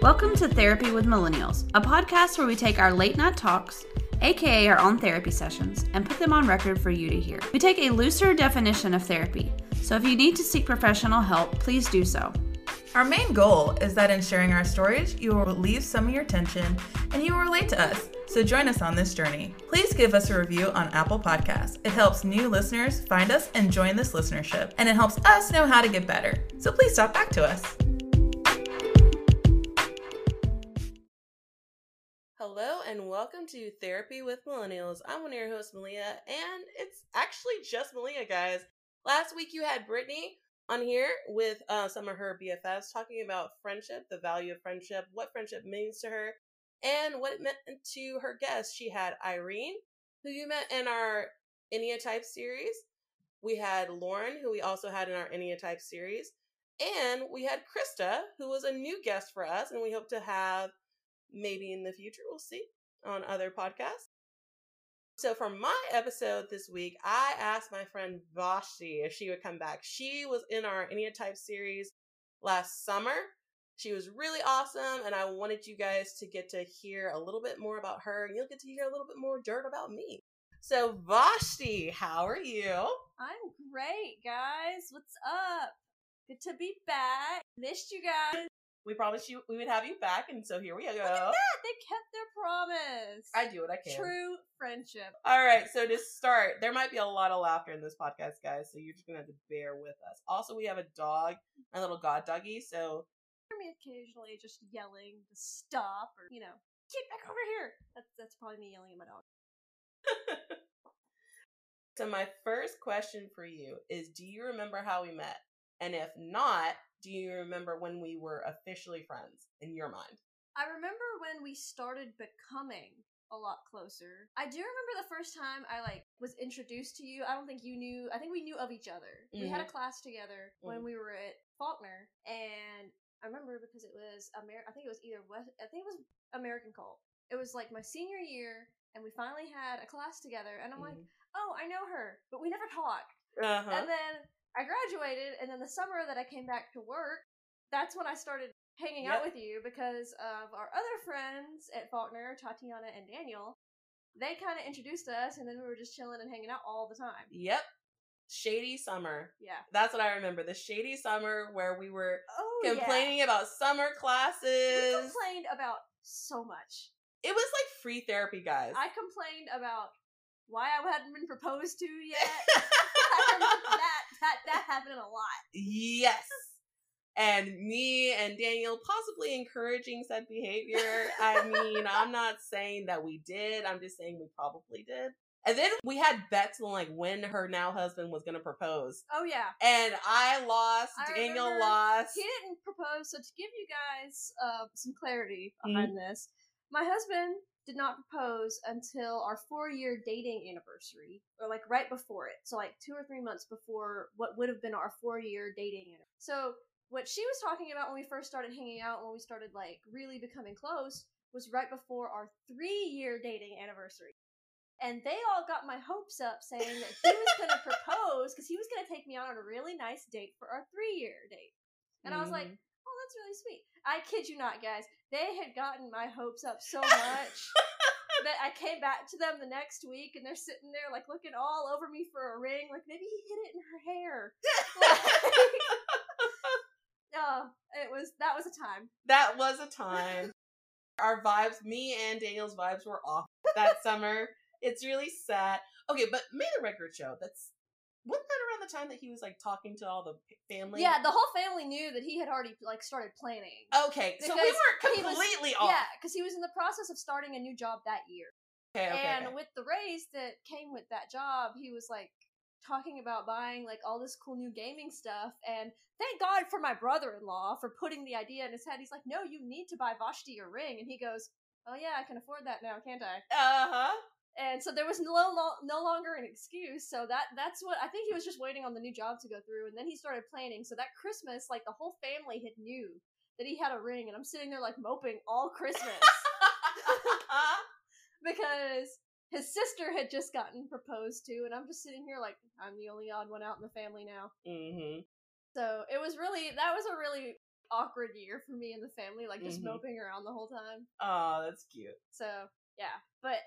Welcome to Therapy with Millennials, a podcast where we take our late night talks, aka our own therapy sessions, and put them on record for you to hear. We take a looser definition of therapy, so if you need to seek professional help, please do so. Our main goal is that in sharing our stories, you will relieve some of your tension and you will relate to us. So join us on this journey. Please give us a review on Apple Podcasts. It helps new listeners find us and join this listenership, and it helps us know how to get better. So please talk back to us. Hello and welcome to Therapy with Millennials. I'm one of your hosts, Maleah, and it's actually just Maleah, guys. Last week you had Brittany on here with uh, some of her BFFs talking about friendship, the value of friendship, what friendship means to her, and what it meant to her guests. She had Irene, who you met in our Ennea Type series. We had Lauren, who we also had in our Ennea Type series. And we had Krista, who was a new guest for us, and we hope to have maybe in the future, we'll see on other podcasts. So for my episode this week, I asked my friend Vashti if she would come back. She was in our Ennea Type series last summer. She was really awesome, and I wanted you guys to get to hear a little bit more about her, and you'll get to hear a little bit more dirt about me. So Vashti, how are you? I'm great, guys. What's up? Good to be back. Missed you guys. We promised you we would have you back, and so here we go. Look at that. They kept their promise. I do what I can. True friendship. All right, so to start, there might be a lot of laughter in this podcast, guys. So you're just gonna have to bear with us. Also, we have a dog, a little god doggy. So hear me occasionally just yelling to stop or you know get back over here. That's that's probably me yelling at my dog. so my first question for you is: Do you remember how we met? And if not, do you remember when we were officially friends in your mind? I remember when we started becoming a lot closer. I do remember the first time I like was introduced to you. I don't think you knew. I think we knew of each other. Mm-hmm. We had a mm-hmm. class together mm-hmm. when we were at Faulkner, and I remember because it was Amer. I think it was either West. I think it was American Cult. It was like my senior year, and we finally had a class together. And I'm mm-hmm. like, oh, I know her, but we never talked. Uh-huh. And then I graduated, and then the summer that I came back to work, that's when I started hanging yep. out with you because of our other friends at Faulkner, Tatiana and Daniel. They kind of introduced us, and then we were just chilling and hanging out all the time. Yep. Shady summer. Yeah. That's what I remember. The shady summer where we were oh, complaining yeah. about summer classes. We complained about so much. It was like free therapy, guys. I complained about why I hadn't been proposed to yet. that that that happened a lot. Yes. And me and Daniel possibly encouraging said behavior. I mean, I'm not saying that we did. I'm just saying we probably did. And then we had bets on like when her now husband was gonna propose. Oh yeah. And I lost. I Daniel lost. He didn't propose. So to give you guys uh, some clarity behind mm-hmm. this, my husband did not propose until our four year dating anniversary, or like right before it. So, like two or three months before what would have been our four year dating anniversary. So, what she was talking about when we first started hanging out, when we started like really becoming close, was right before our three year dating anniversary. And they all got my hopes up saying that he was going to propose because he was going to take me out on a really nice date for our three year date. And mm-hmm. I was like, oh, that's really sweet. I kid you not, guys. They had gotten my hopes up so much that I came back to them the next week and they're sitting there like looking all over me for a ring, like maybe he hid it in her hair. oh, it was that was a time. That was a time. Our vibes, me and Daniel's vibes were off that summer. It's really sad. Okay, but may the record show. That's wasn't that around the time that he was like talking to all the family? Yeah, the whole family knew that he had already like started planning. Okay, so we weren't completely was, off. Yeah, because he was in the process of starting a new job that year. Okay, okay. And okay. with the raise that came with that job, he was like talking about buying like all this cool new gaming stuff and thank god for my brother-in-law for putting the idea in his head he's like no you need to buy vashti a ring and he goes oh yeah i can afford that now can't i uh-huh and so there was no no longer an excuse. So that that's what I think he was just waiting on the new job to go through, and then he started planning. So that Christmas, like the whole family had knew that he had a ring, and I'm sitting there like moping all Christmas because his sister had just gotten proposed to, and I'm just sitting here like I'm the only odd one out in the family now. Mm-hmm. So it was really that was a really awkward year for me and the family, like just Mhm. moping around the whole time. Oh, that's cute. So yeah, but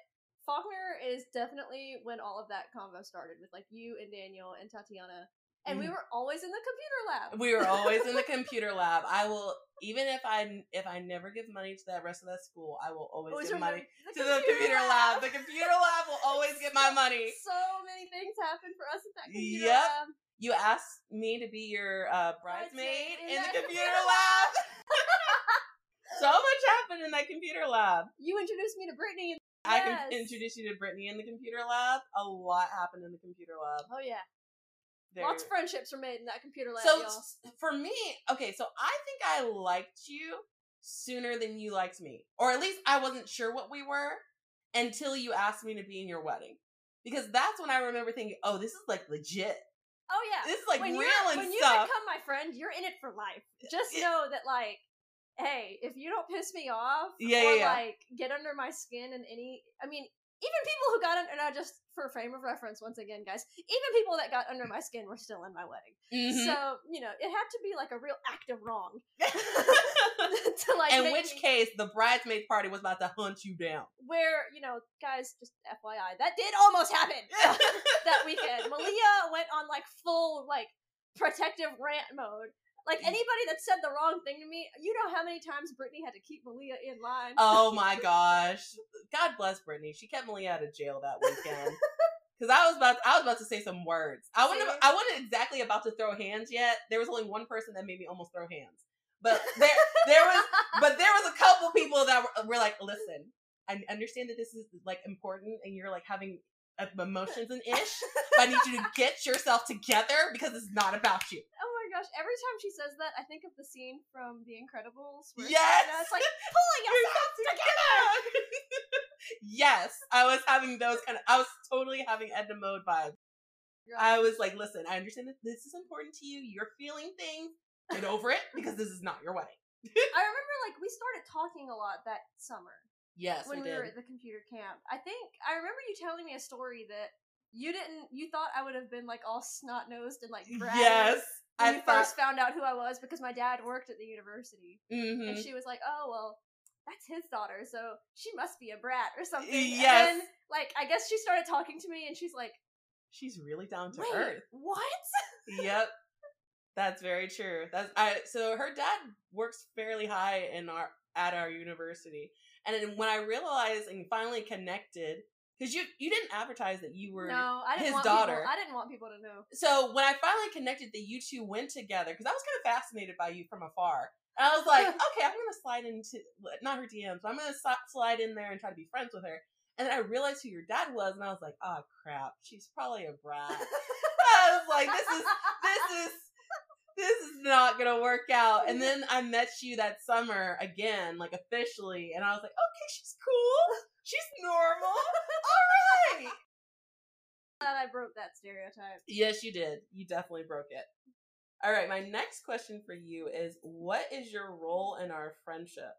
Faulkner is definitely when all of that convo started with like you and Daniel and Tatiana, and we Mhm. were always in the computer lab. We were always in the computer lab. I will even if I if I never give money to that rest of that school, I will always, give money remember to the computer lab. The computer lab will always get my money. So many things happen for us at that computer Yep. lab. You asked me to be your uh, bridesmaid in in the computer computer lab. so much happened in that computer lab. You introduced me to Brittany. I can introduce you to Brittany in the computer lab. A lot happened in the computer lab. oh yeah, There- lots of friendships were made in that computer lab, so y'all. for me, okay, so I think I liked you sooner than you liked me, or at least I wasn't sure what we were until you asked me to be in your wedding, because that's when I remember thinking, oh, this is like legit. Oh yeah, This is like when real and when stuff. you become my friend, you're in it for life. Just know that, like, hey, if you don't piss me off, Yeah, or yeah, yeah. like get under my skin in any, I mean, even people who got under, and I just for frame of reference, once again, guys, even people that got under my skin were still in my wedding. Mhm. So you know, it had to be like a real act of wrong to like. in which me- case, the bridesmaid party was about to hunt you down. where you know, guys, just FYI, that did almost happen that weekend. Maleah went on like full like protective rant mode. Like anybody that said the wrong thing to me, you know how many times Brittany had to keep Maleah in line. oh my gosh! God bless Brittany. She kept Maleah out of jail that weekend. Because I was about, I was about to say some words. I wasn't? I wasn't exactly about to throw hands yet. There was only one person that made me almost throw hands, but there, there was, but there was a couple people that were, were like, "Listen, I understand that this is like important, and you're like having uh, emotions and ish. But I need you to get yourself together because it's not about you." oh my gosh! Every time she says that, I think of the scene from The Incredibles. Where Yes! it's like pulling yourself together. yes, I was having those kind of. I was totally having Edna Mode vibes. I was like, listen, I understand that this is important to you. You're feeling things. Get over it because this is not your wedding. I remember like we started talking a lot that summer Yes, when we we were at the computer camp. I think I remember you telling me a story that you didn't. You thought I would have been like all snot nosed and like bratty yes, I thought. first found out who I was because my dad worked at the university. Mhm. And she was like, "Oh well, that's his daughter, so she must be a brat or something." Yes. And then, like, I guess she started talking to me, and she's like, She's really down to "Wait, earth. what?" yep, that's very true. That's I. So her dad works fairly high in our at our university, and when I realized and finally connected, because you you didn't advertise that you were no, I didn't his want daughter. People, I didn't want people to know. so when I finally connected that you two went together, because I was kind of fascinated by you from afar. And I was like, okay, I'm gonna slide into not her DMs, but I'm gonna slide in there and try to be friends with her. And then I realized who your dad was, and I was like, oh crap, she's probably a brat. I was like, this is this is this is not gonna work out. And then I met you that summer again, like officially, and I was like, okay, she's cool, she's normal, all right. Glad I broke that stereotype. Yes, you did. You definitely broke it. All right, my next question for you is what is your role in our friendship?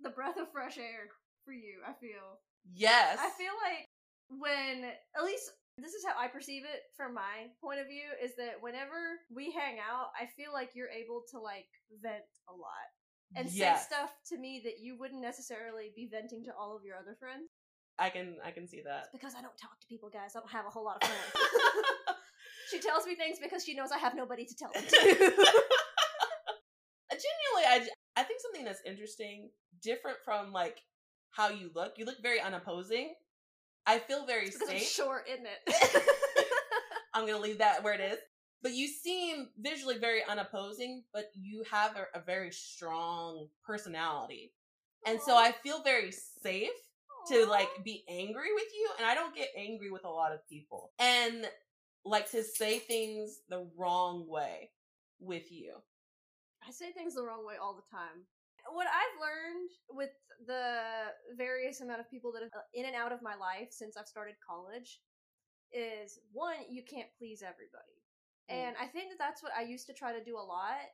The breath of fresh air for you. I feel. Yes. I feel like when at least this is how I perceive it from my point of view is that whenever we hang out, I feel like you're able to like vent a lot and Yes. say stuff to me that you wouldn't necessarily be venting to all of your other friends. I can I can see that. Because I don't talk to people, guys. I don't have a whole lot of friends. she tells me things because she knows I have nobody to tell them to. Genuinely, I I think something that's interesting, different from like how you look. You look very unopposing. I feel very because I'm safe. short, isn't it? I'm gonna leave that where it is. But you seem visually very unopposing, but you have a, a very strong personality. And so I feel very safe to like be angry with you and I don't get angry with a lot of people. And like to say things the wrong way with you. I say things the wrong way all the time. What I've learned with the various amount of people that have uh, in and out of my life since I've started college is one, you can't please everybody. Mm. And I think that that's what I used to try to do a lot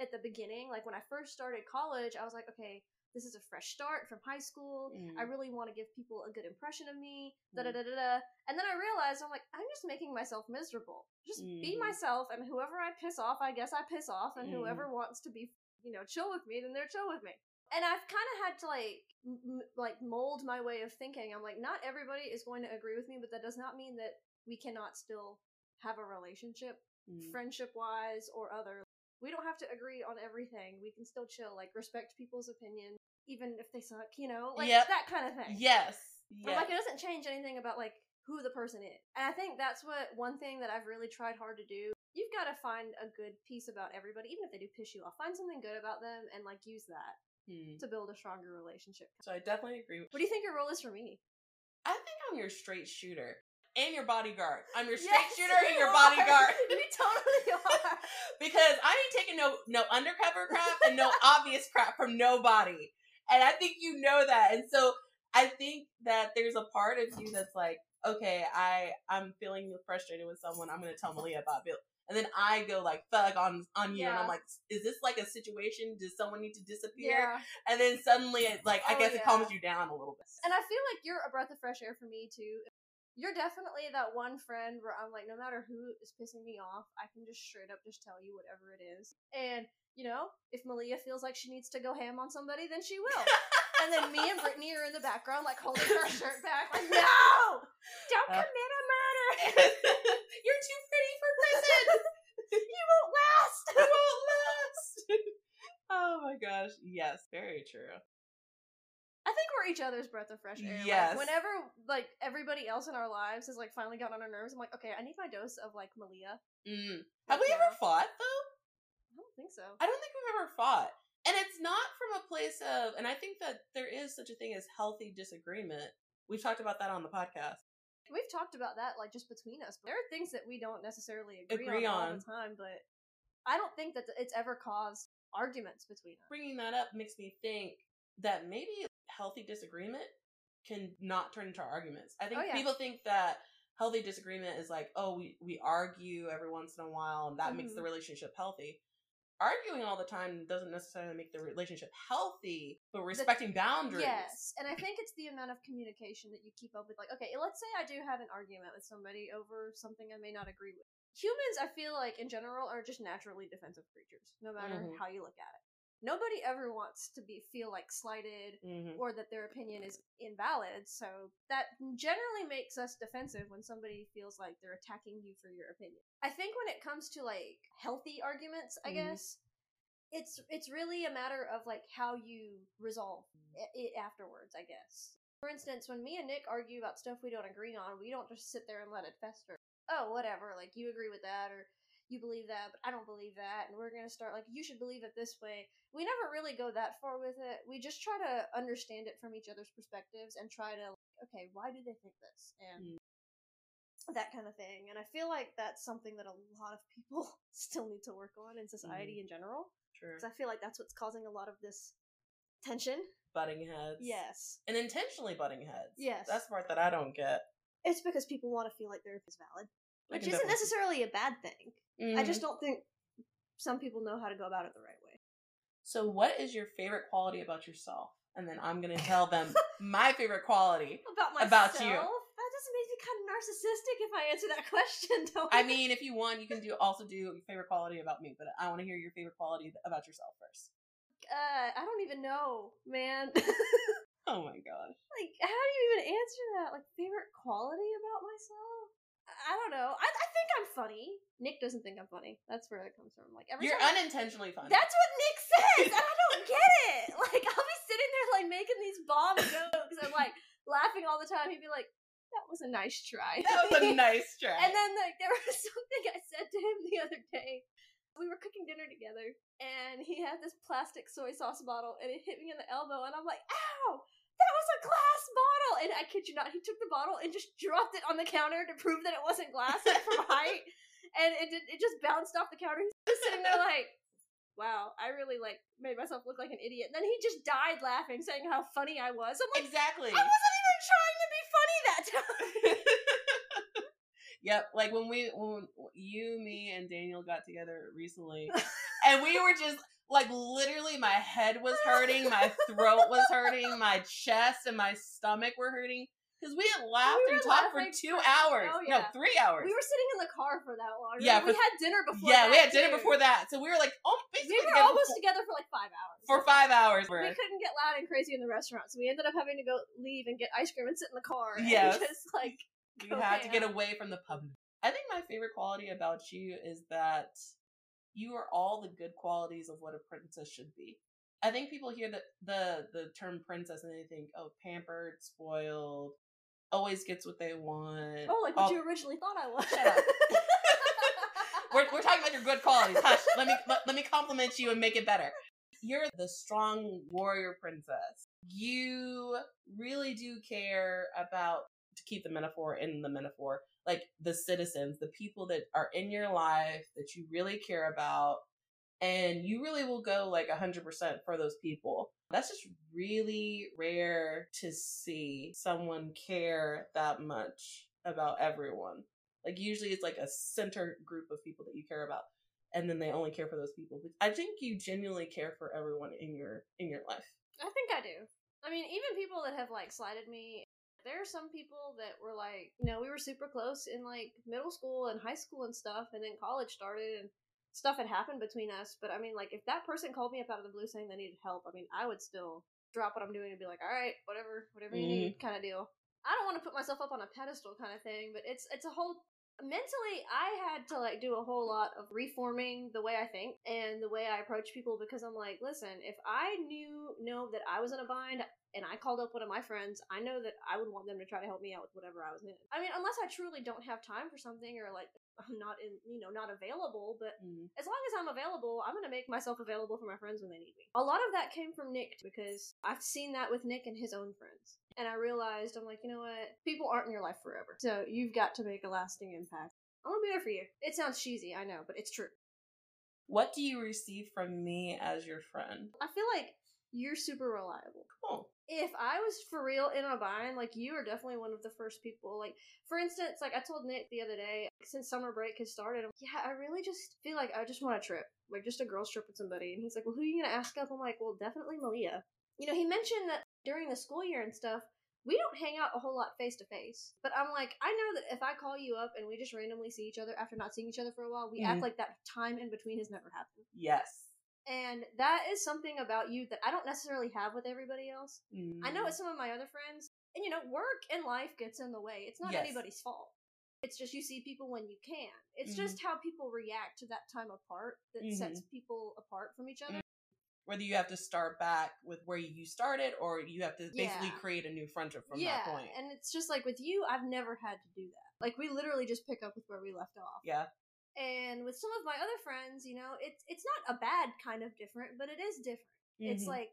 at the beginning. Like when I first started college, I was like, okay, this is a fresh start from high school. Mm. I really want to give people a good impression of me. Da Mm. da da da da. And then I realized I'm like, I'm just making myself miserable. Just be Mhm. myself, and whoever I piss off, I guess I piss off, and Mm. whoever wants to be, you know, chill with me, then they're chill with me. And I've kind of had to like, m- like mold my way of thinking. I'm like, not everybody is going to agree with me, but that does not mean that we cannot still have a relationship, Mm. friendship wise or other. We don't have to agree on everything. We can still chill, like respect people's opinion, even if they suck. You know, like Yep. that kind of thing. Yes. But, like it doesn't change anything about like who the person is. And I think that's what one thing that I've really tried hard to do. You've got to find a good piece about everybody, even if they do piss you off. Find something good about them and like use that Hmm. to build a stronger relationship. So I definitely agree. with What do you think your role is for me? I think I'm your straight shooter and your bodyguard. I'm your straight Yes, shooter and your are. bodyguard. you totally are. because I ain't taking no no undercover crap and no obvious crap from nobody. And I think you know that. And so I think that there's a part of you that's like, okay, I I'm feeling frustrated with someone. I'm gonna tell Maleah about Bill. And then I go like thug on on you, and I'm like, is this like a situation? Does someone need to disappear? Yeah. And then suddenly, it, like, I Oh, guess it calms you down a little bit. And I feel like you're a breath of fresh air for me too. You're definitely that one friend where I'm like, no matter who is pissing me off, I can just straight up just tell you whatever it is. And, you know, if Maleah feels like she needs to go ham on somebody, then she will. and then me and Brittany are in the background, like holding her shirt back, like, no! Don't Uh. commit a murder! You're too pretty for prison. you won't last! it won't last. oh my gosh. Yes, very true. I think we're each other's breath of fresh air. Like, Yes. whenever like everybody else in our lives has like finally gotten on our nerves, I'm like, okay, I need my dose of like Maleah. Mm. Have Like, we ever fought though? I don't think so. I don't think we've ever fought. And it's not from a place of, and I think that there is such a thing as healthy disagreement. We've talked about that on the podcast. We've talked about that like just between us. There are things that we don't necessarily agree, Agree on, all the time, but I don't think that it's ever caused arguments between us. Bringing that up makes me think that maybe healthy disagreement can not turn into arguments. I think Oh, yeah. people think that healthy disagreement is like, oh, we, we argue every once in a while and that makes the Mhm. relationship healthy. Arguing all the time doesn't necessarily make the relationship healthy, but respecting boundaries. Yes, and I think it's the amount of communication that you keep up with. Like, okay, let's say I do have an argument with somebody over something I may not agree with. Humans, I feel like in general, are just naturally defensive creatures, no matter Mhm. how you look at it. Nobody ever wants to be feel like slighted hmm or that their opinion is invalid. So that generally makes us defensive when somebody feels like they're attacking you for your opinion. I think when it comes to like healthy arguments, I Mhm. guess it's it's really a matter of like how you resolve it afterwards. I guess. For instance, when me and Nick argue about stuff we don't agree on, we don't just sit there and let it fester. Oh, whatever. Like you agree with that, or you believe that, but I don't believe that, and we're gonna start like you should believe it this way. We never really go that far with it. We just try to understand it from each other's perspectives and try to like, okay, why do they think this and mm. that kind of thing. And I feel like that's something that a lot of people still need to work on in society mm-hmm. in general True. because I feel like that's what's causing a lot of this tension. Butting heads. Yes, And intentionally butting heads. Yes. That's the part that I don't get. it's because people want to feel like their is valid, which isn't definitely- necessarily a bad thing. I Mhm. just don't think some people know how to go about it the right way. So, what is your favorite quality about yourself? And then I'm going to tell them my favorite quality. About myself, About you. that doesn't make me kind of narcissistic if I answer that question. Don't I it? mean, if you want, you can do also do your favorite quality about me, but I want to hear your favorite quality about yourself first. uh, I don't even know, man. Oh my gosh. like, how do you even answer that? Like, favorite quality about myself? I I don't know. I, I think I'm funny. Nick doesn't think I'm funny. That's where it comes from. Like every You're unintentionally funny. That's what Nick says, and I don't get it. Like I'll be sitting there like making these bomb jokes and like laughing all the time. He'd be like, "That was a nice try." that was a nice try. And then like there was something I said to him the other day. We were cooking dinner together, and he had this plastic soy sauce bottle, and it hit me in the elbow, and I'm like, "Ow!" A glass bottle, and I kid you not, he took the bottle and just dropped it on the counter to prove that it wasn't glass like, from height, and it did, it just bounced off the counter. He's just sitting there like, "Wow, I really like made myself look like an idiot." And then he just died laughing, saying how funny I was. I'm like, exactly. I wasn't even trying to be funny that time. Yep, like when we when you, me, and Daniel got together recently, and we were just Like literally, my head was hurting, my throat was hurting, my chest and my stomach were hurting because we had laughed We and talked for two for- hours. oh, No, three hours. We were sitting in the car for that long. Yeah, we for- had dinner before. yeah, we had dinner too. before that, so we were like, oh, basically We were almost for, together for like five hours. for five hours. We couldn't get loud and crazy in the restaurant, so we ended up having to go leave and get ice cream and sit in the car. Yes. And just like we had to get away from the pub. I think my favorite quality about you is that you are all the good qualities of what a princess should be. I think people hear the the the term princess and they think, oh, pampered, spoiled, always gets what they want. oh, like what all- you originally thought I was. Shut up. we're, we're talking about your good qualities. Hush. Let me let, let me compliment you and make it better. You're the strong warrior princess. You really do care about to keep the metaphor in the metaphor, like the citizens, the people that are in your life that you really care about, and you really will go like hundred percent for those people. That's just really rare to see someone care that much about everyone. Like usually it's like a center group of people that you care about and then they only care for those people. But I think you genuinely care for everyone in your in your life. I think I do. I mean, even people that have like slighted me. There are some people that were like, you know, we were super close in like middle school and high school and stuff, and then college started and stuff had happened between us. But I mean, like, if that person called me up out of the blue saying they needed help, I mean, I would still drop what I'm doing and be like, all right, whatever, whatever you need, mm-hmm. kind of deal. I don't want to put myself up on a pedestal kind of thing, but it's it's a whole mentally i had to like do a whole lot of reforming the way i think and the way i approach people because i'm like listen if i knew know that i was in a bind and i called up one of my friends i know that i would want them to try to help me out with whatever i was in i mean unless i truly don't have time for something or like i'm not in you know not available but Mm. as long as I'm available, I'm gonna make myself available for my friends when they need me. A lot of that came from Nick because I've seen that with Nick and his own friends. And I realized I'm like, you know what? People aren't in your life forever. So you've got to make a lasting impact. I'm gonna be there for you. It sounds cheesy, I know, but it's true. What do you receive from me as your friend? I feel like you're super reliable. Cool. If I was for real in a bind, like you are definitely one of the first people. Like, for instance, like I told Nick the other day, since summer break has started, I'm, yeah, I really just feel like I just want a trip, like just a girls trip with somebody. And he's like, well, who are you gonna ask up? I'm like, well, definitely Maleah. You know, he mentioned that during the school year and stuff, we don't hang out a whole lot face to face. But I'm like, I know that if I call you up and we just randomly see each other after not seeing each other for a while, we Mhm. act like that time in between has never happened. Yes. And that is something about you that I don't necessarily have with everybody else. I know Mm. it's some of my other friends, and you know, work and life gets in the way. It's not Yes. anybody's fault. It's just you see people when you can. It's Mhm. just how people react to that time apart that sets Mm-hmm. people apart from each other. whether you have to start back with where you started or you have to basically Yeah. create a new friendship from yeah, that point. and it's just like with you, I've never had to do that. Like we literally just pick up with where we left off. yeah. And with some of my other friends, you know, it's it's not a bad kind of different, but it is different. It's Mhm. like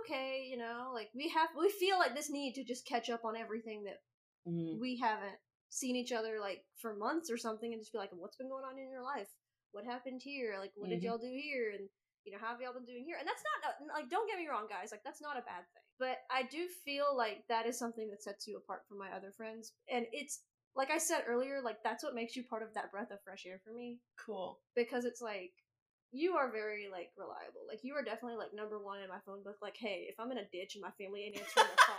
okay, you know, like we have we feel like this need to just catch up on everything that Mhm. we haven't seen each other like for months or something and just be like, what's been going on in your life? What happened here? Like, what did Mhm. y'all do here? And, you know, how have y'all been doing here? And that's not, like, don't get me wrong, guys. Like, that's not a bad thing. But I do feel like that is something that sets you apart from my other friends. And it's, like I said earlier, like, that's what makes you part of that breath of fresh air for me. Cool. Because it's like, you are very, like, reliable. Like, you are definitely, like, number one in my phone book. Like, hey, if I'm in a ditch and my family ain't answering the call,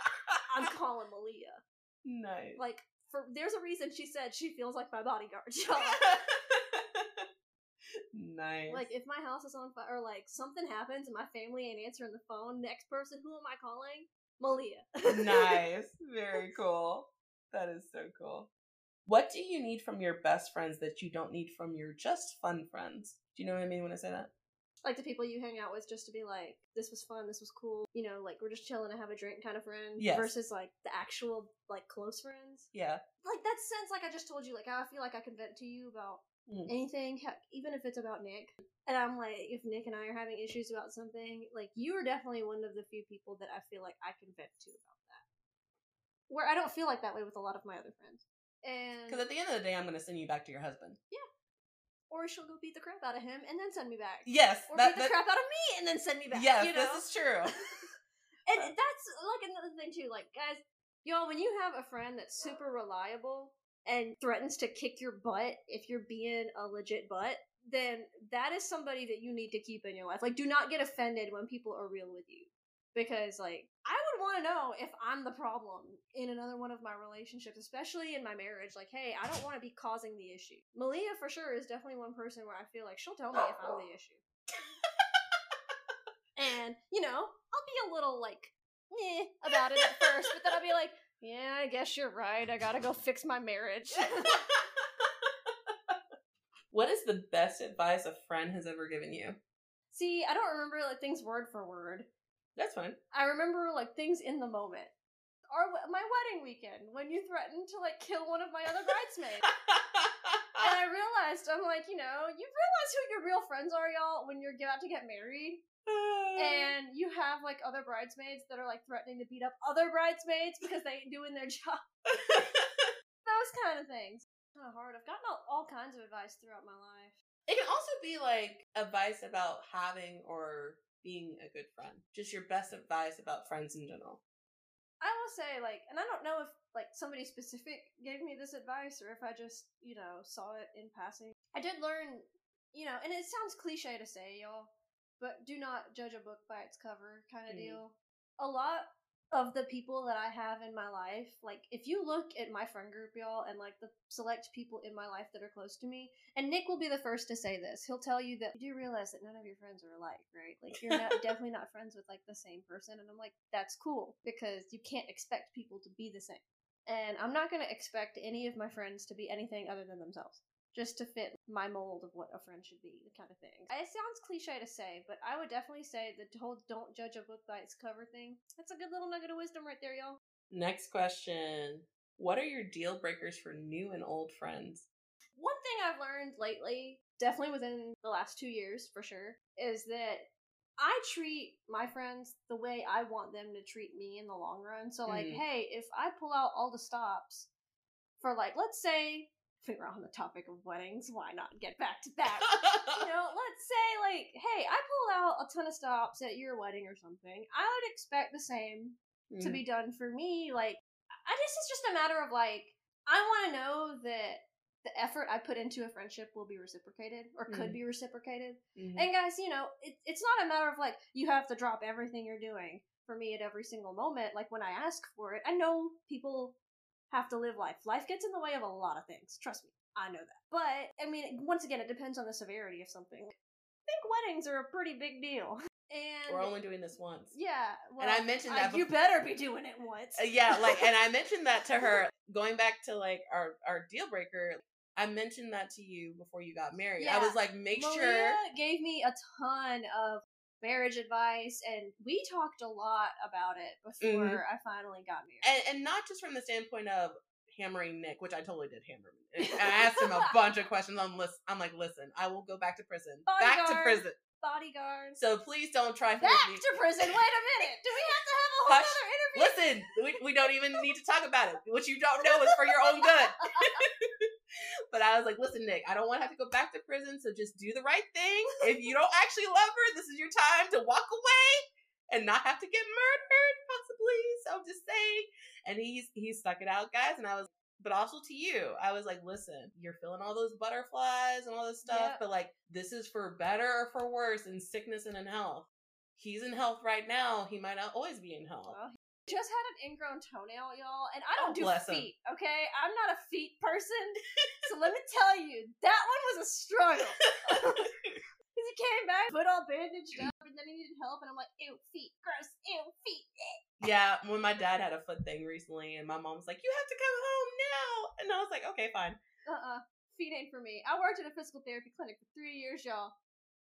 I'm calling Maleah Nice. like for there's a reason she said she feels like my bodyguard y'all. nice. like if my house is on fire or like something happens and my family ain't answering the phone next person who am i calling maleah nice. Very cool. That is so cool. What do you need from your best friends that you don't need from your just fun friends? Do you know what I mean when I say that? like the people you hang out with just to be like this was fun this was cool you know like we're just chilling to have a drink kind of friend Yes. versus like the actual like close friends Yeah. like that sense like i just told you like how i feel like i can vent to you about Mm. anything heck, even if it's about nick and i'm like if nick and i are having issues about something like you are definitely one of the few people that i feel like i can vent to about that where i don't feel like that way with a lot of my other friends and Because at the end of the day, I'm going to send you back to your husband. Yeah. Or she'll go beat the crap out of him and then send me back Yes. or that, beat the that- crap out of me and then send me back yes, you know? this is true. and uh, that's like another thing too. Like, guys, y'all, when you have a friend that's super reliable and threatens to kick your butt if you're being a legit butt, then that is somebody that you need to keep in your life. Like, do not get offended when people are real with you. Because, like, I would want to know if I'm the problem in another one of my relationships, especially in my marriage. Like, hey, I don't want to be causing the issue. Maleah, for sure, is definitely one person where I feel like she'll tell me if I'm the issue. and, you know, I'll be a little, like, eh, about it at first, but then I'll be like, yeah, I guess you're right. I gotta go fix my marriage. what is the best advice a friend has ever given you? See, I don't remember like things word for word. That's fine. I remember like things in the moment. Our my wedding weekend when you threatened to like kill one of my other bridesmaids. and I realized I'm like, you know, you realize who your real friends are, y'all, when you're about to get married. and you have like other bridesmaids that are like threatening to beat up other bridesmaids because they ain't doing their job. Those kind of things. Kind of hard. I've gotten all, all kinds of advice throughout my life. It can also be like advice about having or being a good friend. Just your best advice about friends in general. I will say, like, and I don't know if like somebody specific gave me this advice or if I just, you know, saw it in passing. I did learn, you know, and it sounds cliche to say, y'all, but do not judge a book by its cover kind of Mm. deal. A lot of the people that I have in my life, like if you look at my friend group, y'all, and like the select people in my life that are close to me, and Nick will be the first to say this. He'll tell you that you do realize that none of your friends are alike, right? Like you're not, definitely not friends with like the same person, and I'm like, that's cool because you can't expect people to be the same. And I'm not going to expect any of my friends to be anything other than themselves just to fit my mold of what a friend should be, the kind of thing. It sounds cliche to say, but I would definitely say the whole don't judge a book by its cover thing. That's a good little nugget of wisdom right there, y'all. Next question. What are your deal breakers for new and old friends? One thing I've learned lately, definitely within the last two years for sure, is that I treat my friends the way I want them to treat me in the long run. So, like, Mhm. hey, if I pull out all the stops for, like, let's say, figure out on the topic of weddings, why not get back to that? you know, let's say like, hey, I pull out a ton of stops at your wedding or something. I would expect the same to Mm. be done for me. Like, I guess it's just a matter of like, I want to know that the effort I put into a friendship will be reciprocated or could Mhm. be reciprocated. Mhm. And guys, you know, it, it's not a matter of like you have to drop everything you're doing for me at every single moment. Like when I ask for it, I know people have to live life. Life gets in the way of a lot of things. Trust me, I know that. But I mean, once again, it depends on the severity of something. I think weddings are a pretty big deal. And We're only doing this once. yeah, well, I mentioned that you bef- better be doing it once. Uh, yeah, like, and I mentioned that to her. Going back to like our our deal breaker, I mentioned that to you before you got married. I was like, make Maleah sure. gave me a ton of marriage advice, and we talked a lot about it before Mhm. I finally got married. and, and not just from the standpoint of hammering Nick, which I totally did hammer him. I asked him a bunch of questions. I'm listen. I'm like, listen, I will go back to prison. Back to prison. Bodyguards. So please don't try Back me. to prison. Wait a minute. Do we have to have a whole Hush. other interview? Listen, we, we don't even need to talk about it. What you don't know is for your own good. but I was like, listen, Nick, I don't want to have to go back to prison, so just do the right thing. If you don't actually love her, this is your time to walk away and not have to get murdered, possibly. So I'm just saying. And he's he stuck it out, guys. And I was but also to you, I was like, listen, you're feeling all those butterflies and all this stuff, Yep. but like this is for better or for worse in sickness and in health. He's in health right now. He might not always be in health. Well, Just had an ingrown toenail, y'all, and I Oh, don't do bless him. feet. Okay, I'm not a feet person, so let me tell you, that one was a struggle. Because he came back, foot all bandaged up, and then he needed help, and I'm like, ew, feet, gross, ew, feet. Yeah, when my dad had a foot thing recently, and my mom was like, "You have to come home now," and I was like, "Okay, fine." Uh-uh, feet ain't for me. I worked at a physical therapy clinic for three years, y'all.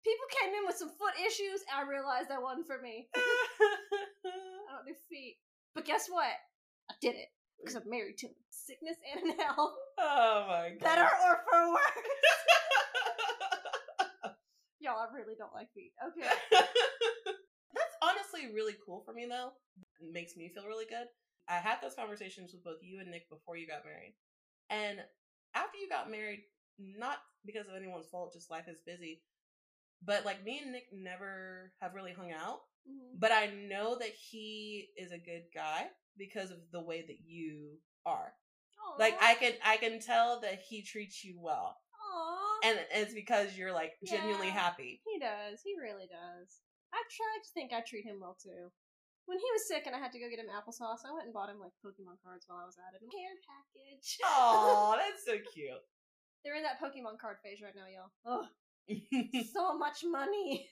People came in with some foot issues, and I realized that wasn't for me. I don't do feet. But guess what? I did it. Because I'm married to him. Sickness and in health. oh my god! Better or for worse. Y'all, I really don't like feet. Okay. That's honestly really cool for me, though. Makes me feel really good. I had those conversations with both you and Nick before you got married, and after you got married, not because of anyone's fault, just life is busy. But like me and Nick never have really hung out. Mhm. but I know that he is a good guy because of the way that you are. Like I can I can tell that he treats you well. Aw. and it's because you're like genuinely Yeah. happy. He does. He really does. I try to think I treat him well too. When he was sick and I had to go get him applesauce, I went and bought him like Pokemon cards while I was at it. Care package. Oh, that's so cute. They're in that Pokemon card phase right now, y'all. Ugh, so much money.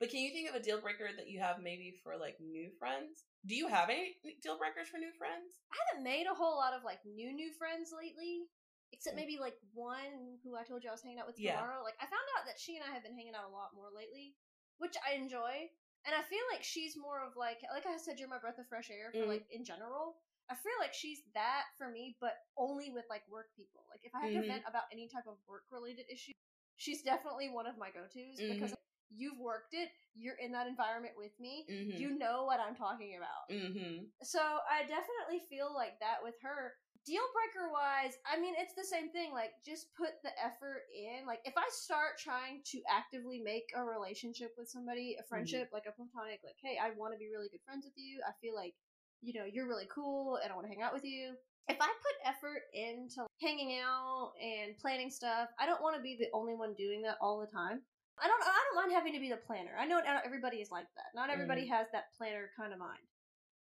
but can you think of a deal breaker that you have maybe for like new friends? Do you have any deal breakers for new friends? I haven't made a whole lot of like new new friends lately. Except mm. maybe like one who I told you I was hanging out with Yeah. tomorrow. Like I found out that she and I have been hanging out a lot more lately, which I enjoy. And I feel like she's more of like like I said, you're my breath of fresh air for Mhm. like in general. I feel like she's that for me, but only with like work people. Like if I have Mhm. to vent about any type of work related issue, she's definitely one of my go tos because you've worked it, you're in that environment with me, Mm-hmm. you know what I'm talking about. mm-hmm. So I definitely feel like that with her. Deal breaker wise, I mean, it's the same thing. Like, just put the effort in. Like, if I start trying to actively make a relationship with somebody, a mm-hmm. friendship, like a platonic, like, hey, I want to be really good friends with you. I feel like, you know, you're really cool and I want to hang out with you. If I put effort into hanging out and planning stuff, I don't want to be the only one doing that all the time. I don't. I don't mind having to be the planner. I know not everybody is like that. Not everybody mm-hmm. has that planner kind of mind.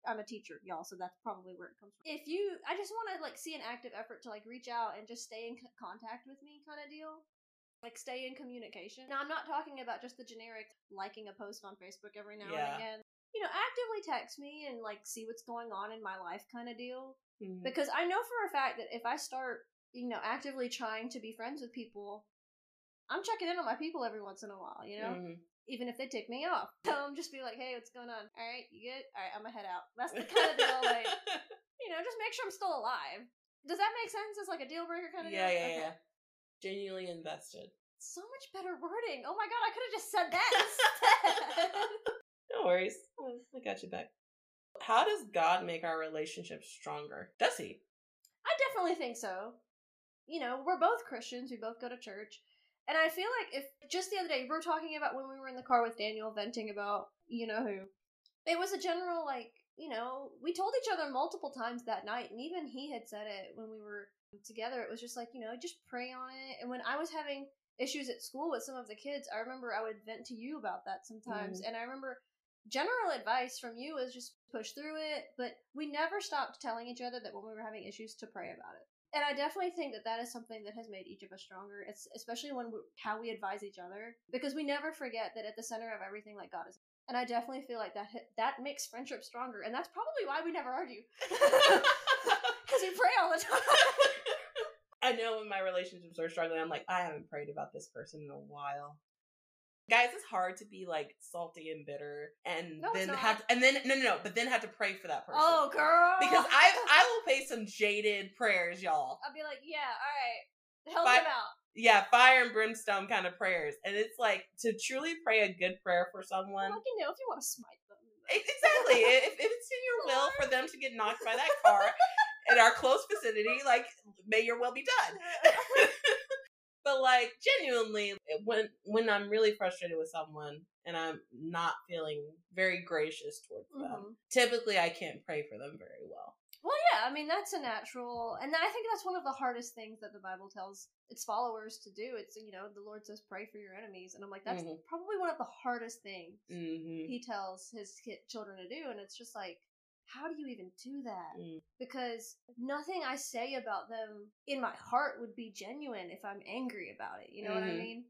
I'm a teacher, y'all, so that's probably where it comes from. If you, I just want to like see an active effort to like reach out and just stay in c- contact with me, kind of deal. Like stay in communication. Now, I'm not talking about just the generic liking a post on Facebook every now Yeah. and again. You know, actively text me and like see what's going on in my life, kind of deal. Mhm. Because I know for a fact that if I start, you know, actively trying to be friends with people, I'm checking in on my people every once in a while. You know, Mhm. Even if they tick me off. Tell them just be like, hey, what's going on? All right, you good? All right, I'm gonna head out. That's the kind of deal, like, you know, just make sure I'm still alive. Does that make sense? As like a deal breaker kind of yeah, deal? yeah, Okay. yeah. Genuinely invested. So much better wording. Oh my god, I could have just said that instead. No worries. I got you back. How does God make our relationship stronger? Does he? I definitely think so. You know, we're both Christians. We both go to church. And I feel like if just the other day we were talking about when we were in the car with Daniel venting about you know who, it was a general like you know we told each other multiple times that night, and even he had said it when we were together. It was just like you know just pray on it. And when I was having issues at school with some of the kids, I remember I would vent to you about that sometimes, mm. and I remember general advice from you is just push through it. But we never stopped telling each other that when we were having issues to pray about it. And I definitely think that that is something that has made each of us stronger. It's especially when we, how we advise each other because we never forget that at the center of everything, like God is. And I definitely feel like that that makes friendship stronger, and that's probably why we never argue because we pray all the time. I know when my relationships are struggling, I'm like, I haven't prayed about this person in a while. Guys, it's hard to be like salty and bitter and No, then have and then no no no, but then have to pray for that person. oh, girl! Because I I will pay some jaded prayers, y'all. I'll be like, yeah, all right, help But- him out. Yeah, fire and brimstone kind of prayers. And it's like to truly pray a good prayer for someone. You know, if you want to smite them, Exactly. if, if it's in your will for them to get knocked by that car in our close vicinity, like may your will be done. But like genuinely, when when I'm really frustrated with someone and I'm not feeling very gracious towards them, Mhm. typically I can't pray for them very well. Well, yeah, I mean that's a natural, and I think that's one of the hardest things that the Bible tells its followers to do. It's you know the Lord says pray for your enemies, and I'm like that's Mhm. probably one of the hardest things hmm He tells his children to do, and it's just like, how do you even do that? Mm. Because nothing I say about them in my heart would be genuine if I'm angry about it. You know what I Mhm. mean?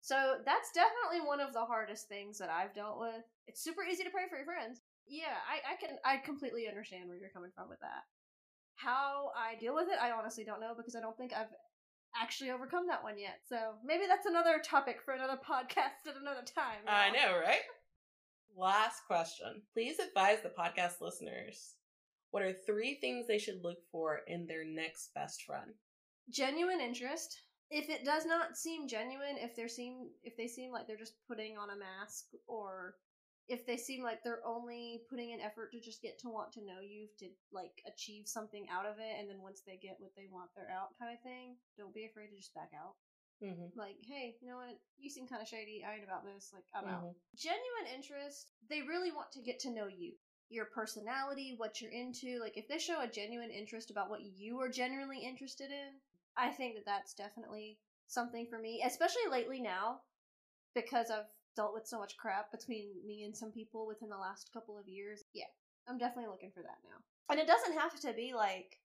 So that's definitely one of the hardest things that I've dealt with. It's super easy to pray for your friends. Yeah, I, I can I completely understand where you're coming from with that. How I deal with it, I honestly don't know because I don't think I've actually overcome that one yet. So maybe that's another topic for another podcast at another time. I know, right? Last question. Please advise the podcast listeners what are three things they should look for in their next best friend? genuine interest if it does not seem genuine if they seem if they seem like they're just putting on a mask or if they seem like they're only putting an effort to just get to want to know you to like achieve something out of it and then once they get what they want they're out kind of thing don't be afraid to just back out Mm-hmm. like hey you know what you seem kind of shady i ain't about this like i'm out Mhm. genuine interest they really want to get to know you your personality what you're into like if they show a genuine interest about what you are genuinely interested in i think that that's definitely something for me, especially lately now, because I've dealt with so much crap between me and some people within the last couple of years. Yeah, I'm definitely looking for that now. And it doesn't have to be like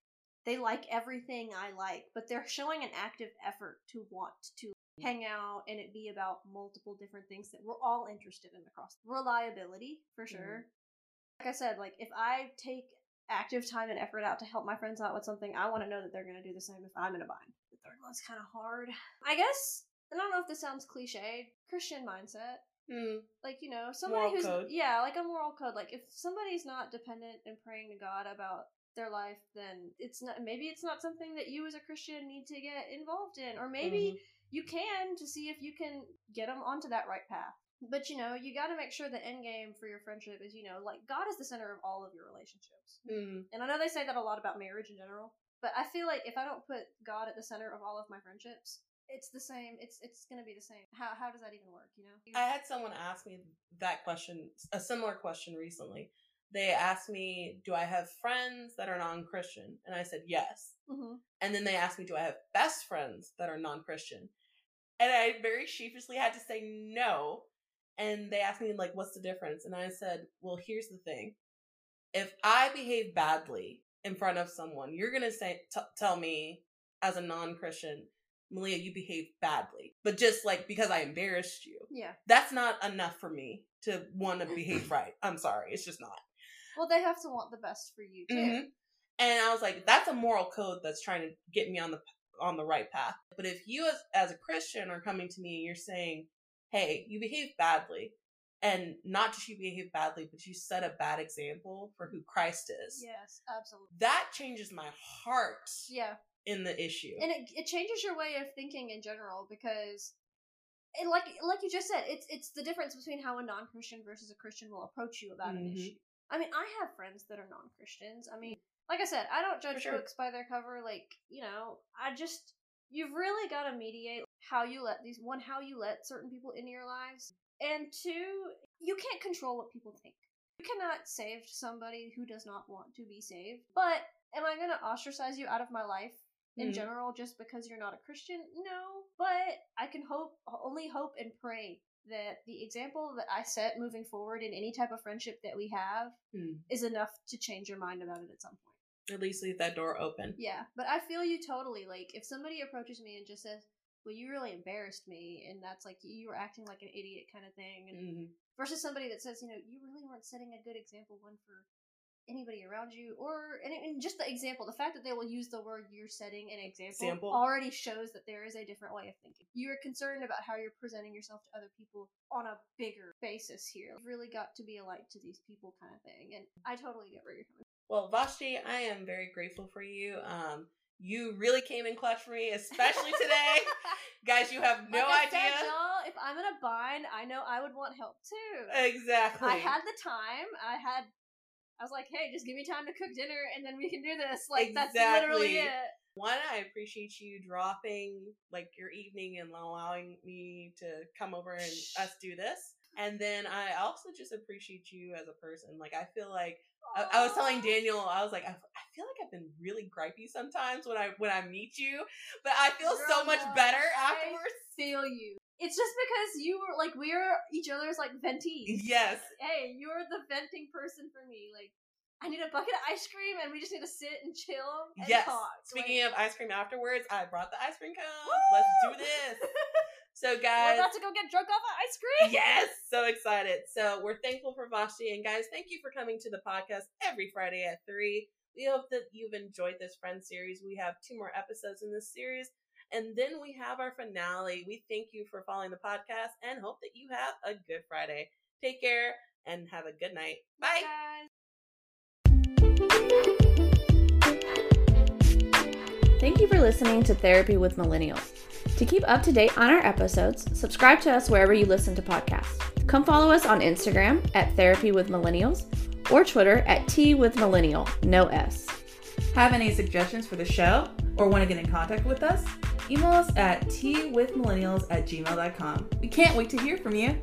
they like everything I like, but they're showing an active effort to want to hang out and it be about multiple different things that we're all interested in across reliability for sure. Like I said, like if I take active time and effort out to help my friends out with something, I want to know that they're going to do the same if I'm in a bind. The third one's kind of hard. I guess, and I don't know if this sounds cliche, Christian mindset. Hmm. Like, you know, somebody Moral who's, code. yeah, like a moral code. Like, if somebody's not dependent and praying to God about their life, then it's not, maybe it's not something that you as a Christian need to get involved in. Or maybe Mhm. you can to see if you can get them onto that right path. But you know, you got to make sure the end game for your friendship is, you know, like God is the center of all of your relationships. Hmm. And I know they say that a lot about marriage in general, but I feel like if I don't put God at the center of all of my friendships, it's the same. It's it's gonna be the same. How how does that even work? You know? I had someone ask me that question, a similar question recently. They asked me, Do I have friends that are non Christian? And I said, Yes. hmm And then they asked me, Do I have best friends that are non Christian? And I very sheepishly had to say no. And they asked me, like, what's the difference? And I said, Well, here's the thing. If I behave badly in front of someone, you're going to say, t- tell me as a non Christian, Maleah, you behaved badly. But just like because I embarrassed you, Yeah. that's not enough for me to want to behave right. I'm sorry. It's just not. Well, they have to want the best for you too. Mhm. And I was like, that's a moral code that's trying to get me on the on the right path. But if you as as a Christian are coming to me and you're saying, "Hey, you behave badly," and not just you behave badly, but you set a bad example for who Christ is, Yes, absolutely. that changes my heart Yeah. in the issue. and it, it changes your way of thinking in general because and like like you just said it's it's the difference between how a non-christian versus a christian will approach you about an Mhm. issue i mean i have friends that are non-christians i mean like i said i don't judge sure. books by their cover like you know i just you've really got to mediate how you let these one how you let certain people into your lives and two you can't control what people think you cannot save somebody who does not want to be saved but am i going to ostracize you out of my life in Mhm. general just because you're not a Christian? No, but I can hope, only hope and pray that the example that I set moving forward in any type of friendship that we have Hmm. is enough to change your mind about it at some point. At least leave that door open. Yeah, but I feel you totally. Like, if somebody approaches me and just says, well, you really embarrassed me, and that's like, you were acting like an idiot kind of thing, and Mhm. versus somebody that says, you know, you really weren't setting a good example one for anybody around you or and, and just the example the fact that they will use the word you're setting an example Example. already shows that there is a different way of thinking you're concerned about how you're presenting yourself to other people on a bigger basis here you've really got to be a light to these people kind of thing and i totally get where you're coming from. Well, Vashti, I am very grateful for you. Um, you really came in clutch for me, especially today. Guys, you have no Like idea. said, y'all, if i'm in a bind i know i would want help too Exactly. I had the time. I had. I was like, "Hey, just give me time to cook dinner, and then we can do this." Like that's literally it. One, I appreciate you dropping like your evening and allowing me to come over and us do this. And then I also just appreciate you as a person. Like I feel like I, I was telling Daniel, I was like, I, I feel like I've been really gripey sometimes when I when I meet you, but I feel so much better I afterwards. feel you. It's just because you were like we're each other's like ventees. Yes. Hey, you're the venting person for me. Like, I need a bucket of ice cream, and we just need to sit and chill and Yes. talk. Speaking like, of ice cream afterwards, I brought the ice cream cones. Let's do this. So guys we're about to go get drunk off of ice cream. yes, so excited. So we're thankful for Vashti and guys, thank you for coming to the podcast every Friday at three. We hope that you've enjoyed this friend series. We have two more episodes in this series. And then we have our finale. We thank you for following the podcast and hope that you have a good Friday. Take care and have a good night. Bye. guys. Thank you for listening to Therapy with Millennials. To keep up to date on our episodes, subscribe to us wherever you listen to podcasts. Come follow us on Instagram at Therapy with Millennials or Twitter at T with Millennial, no S. Have any suggestions for the show or want to get in contact with us? Email us at twithmillennials at gmail.com. We can't wait to hear from you.